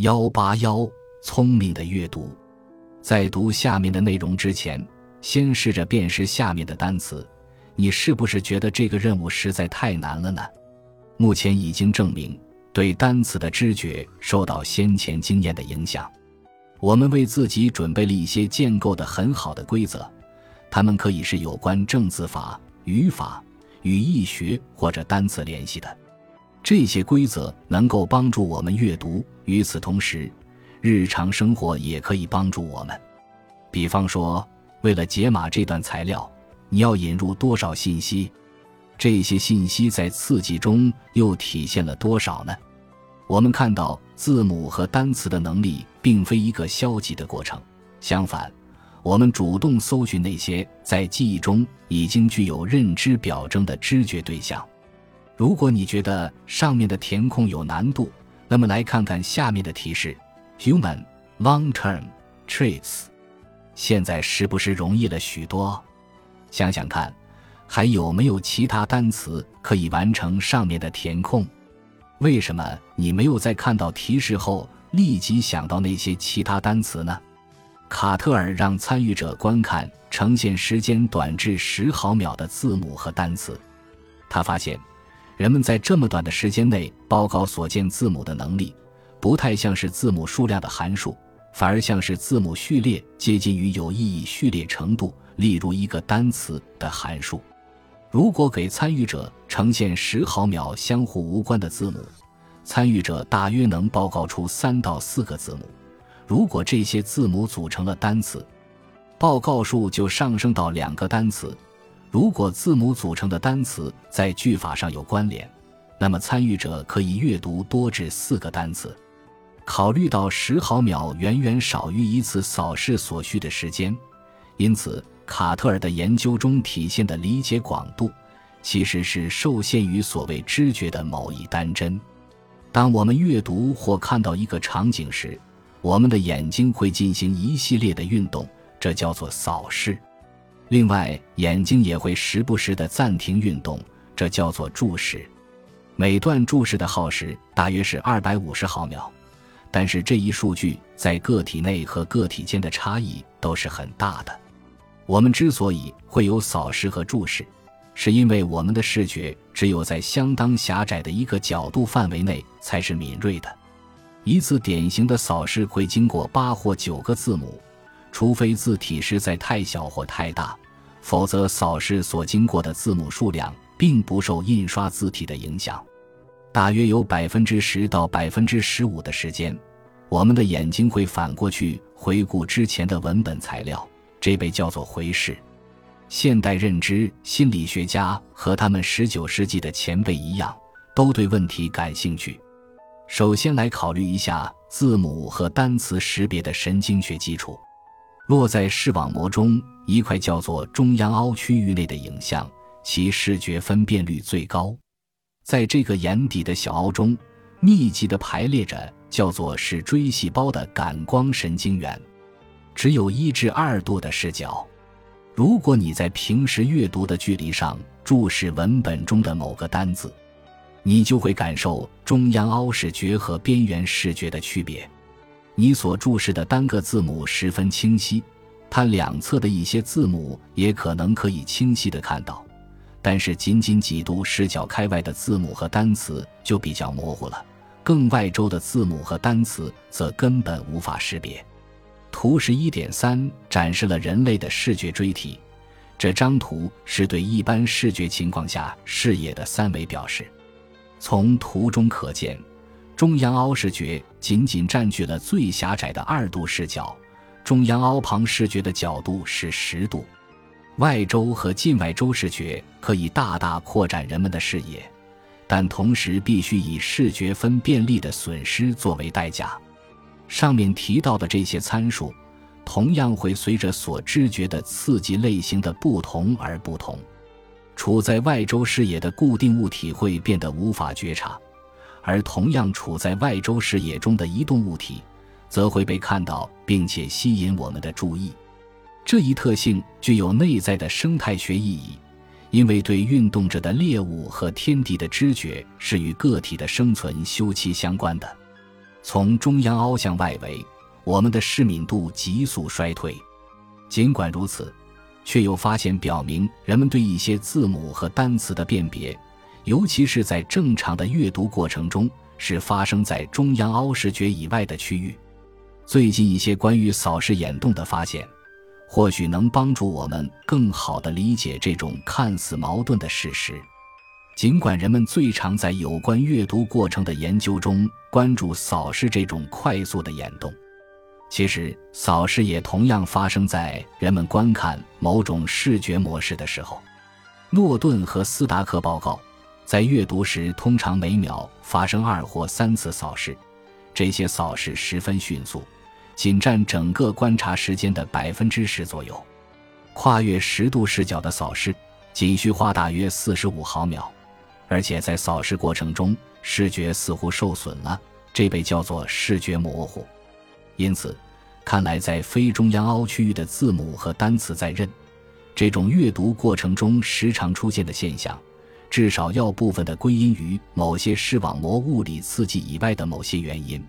幺八幺，聪明的阅读。在读下面的内容之前，先试着辨识下面的单词。你是不是觉得这个任务实在太难了呢？目前已经证明，对单词的知觉受到先前经验的影响。我们为自己准备了一些建构的很好的规则，它们可以是有关正字法、语法、语义学或者单词联系的。这些规则能够帮助我们阅读。与此同时，日常生活也可以帮助我们。比方说，为了解码这段材料，你要引入多少信息？这些信息在刺激中又体现了多少呢？我们看到字母和单词的能力并非一个消极的过程，相反，我们主动搜寻那些在记忆中已经具有认知表征的知觉对象。如果你觉得上面的填空有难度，那么来看看下面的提示：human long-term traits。现在是不是容易了许多？想想看，还有没有其他单词可以完成上面的填空？为什么你没有在看到提示后立即想到那些其他单词呢？卡特尔让参与者观看呈现时间短至十毫秒的字母和单词，他发现，人们在这么短的时间内报告所见字母的能力，不太像是字母数量的函数，反而像是字母序列接近于有意义序列程度，例如一个单词的函数。如果给参与者呈现十毫秒相互无关的字母，参与者大约能报告出三到四个字母。如果这些字母组成了单词，报告数就上升到两个单词。如果字母组成的单词在句法上有关联，那么参与者可以阅读多至四个单词。考虑到十毫秒远远少于一次扫视所需的时间，因此。卡特尔的研究中体现的理解广度，其实是受限于所谓知觉的某一单帧。当我们阅读或看到一个场景时，我们的眼睛会进行一系列的运动，这叫做扫视。另外，眼睛也会时不时的暂停运动，这叫做注视。每段注视的耗时大约是二百五十毫秒，但是这一数据在个体内和个体间的差异都是很大的。我们之所以会有扫视和注视，是因为我们的视觉只有在相当狭窄的一个角度范围内才是敏锐的。一次典型的扫视会经过八或九个字母，除非字体实在太小或太大，否则扫视所经过的字母数量并不受印刷字体的影响。大约有百分之十到百分之十五的时间，我们的眼睛会反过去回顾之前的文本材料。这被叫做回视。现代认知心理学家和他们19世纪的前辈一样，都对问题感兴趣。首先来考虑一下字母和单词识别的神经学基础。落在视网膜中一块叫做中央凹区域内的影像，其视觉分辨率最高。在这个眼底的小凹中，密集地排列着叫做视锥细胞的感光神经元。只有一至二度的视角。如果你在平时阅读的距离上注视文本中的某个单字，你就会感受中央凹视觉和边缘视觉的区别。你所注视的单个字母十分清晰，它两侧的一些字母也可能可以清晰的看到，但是仅仅几度视角开外的字母和单词就比较模糊了，更外周的字母和单词则根本无法识别。图十一点三展示了人类的视觉锥体。这张图是对一般视觉情况下视野的三维表示。从图中可见，中央凹视觉仅仅占据了最狭窄的二度视角，中央凹旁视觉的角度是十度。外周和近外周视觉可以大大扩展人们的视野，但同时必须以视觉分辨力的损失作为代价。上面提到的这些参数，同样会随着所知觉的刺激类型的不同而不同。处在外周视野的固定物体会变得无法觉察，而同样处在外周视野中的移动物体，则会被看到并且吸引我们的注意。这一特性具有内在的生态学意义，因为对运动着的猎物和天敌的知觉是与个体的生存休戚相关的。从中央凹向外围，我们的视敏度急速衰退。尽管如此，却有发现表明，人们对一些字母和单词的辨别，尤其是在正常的阅读过程中，是发生在中央凹视觉以外的区域。最近一些关于扫视眼动的发现，或许能帮助我们更好地理解这种看似矛盾的事实。尽管人们最常在有关阅读过程的研究中关注扫视这种快速的眼动，其实扫视也同样发生在人们观看某种视觉模式的时候。诺顿和斯达克报告，在阅读时通常每秒发生二或三次扫视，这些扫视十分迅速，仅占整个观察时间的百分之十左右。跨越十度视角的扫视仅需花大约四十五毫秒。而且在扫视过程中，视觉似乎受损了，这被叫做视觉模糊。因此，看来在非中央凹区域的字母和单词在认这种阅读过程中时常出现的现象，至少要部分的归因于某些视网膜物理刺激以外的某些原因。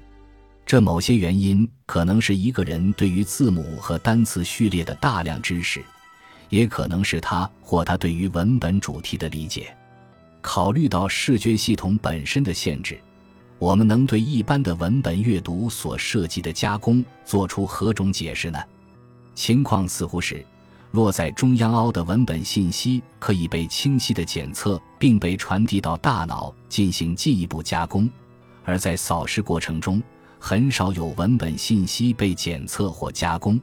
这某些原因可能是一个人对于字母和单词序列的大量知识，也可能是他或他对于文本主题的理解。考虑到视觉系统本身的限制，我们能对一般的文本阅读所涉及的加工做出何种解释呢？情况似乎是，落在中央凹的文本信息可以被清晰的检测，并被传递到大脑进行进一步加工；而在扫视过程中，很少有文本信息被检测或加工。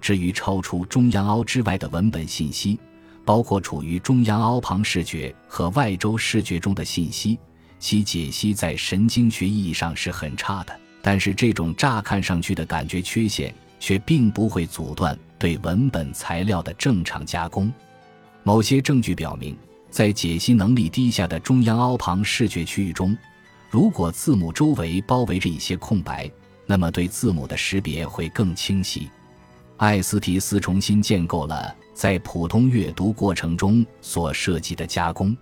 至于超出中央凹之外的文本信息，包括处于中央凹旁视觉和外周视觉中的信息，其解析在神经学意义上是很差的。但是，这种乍看上去的感觉缺陷却并不会阻断对文本材料的正常加工。某些证据表明，在解析能力低下的中央凹旁视觉区域中，如果字母周围包围着一些空白，那么对字母的识别会更清晰。艾斯提斯重新建构了。在普通阅读过程中所涉及的加工。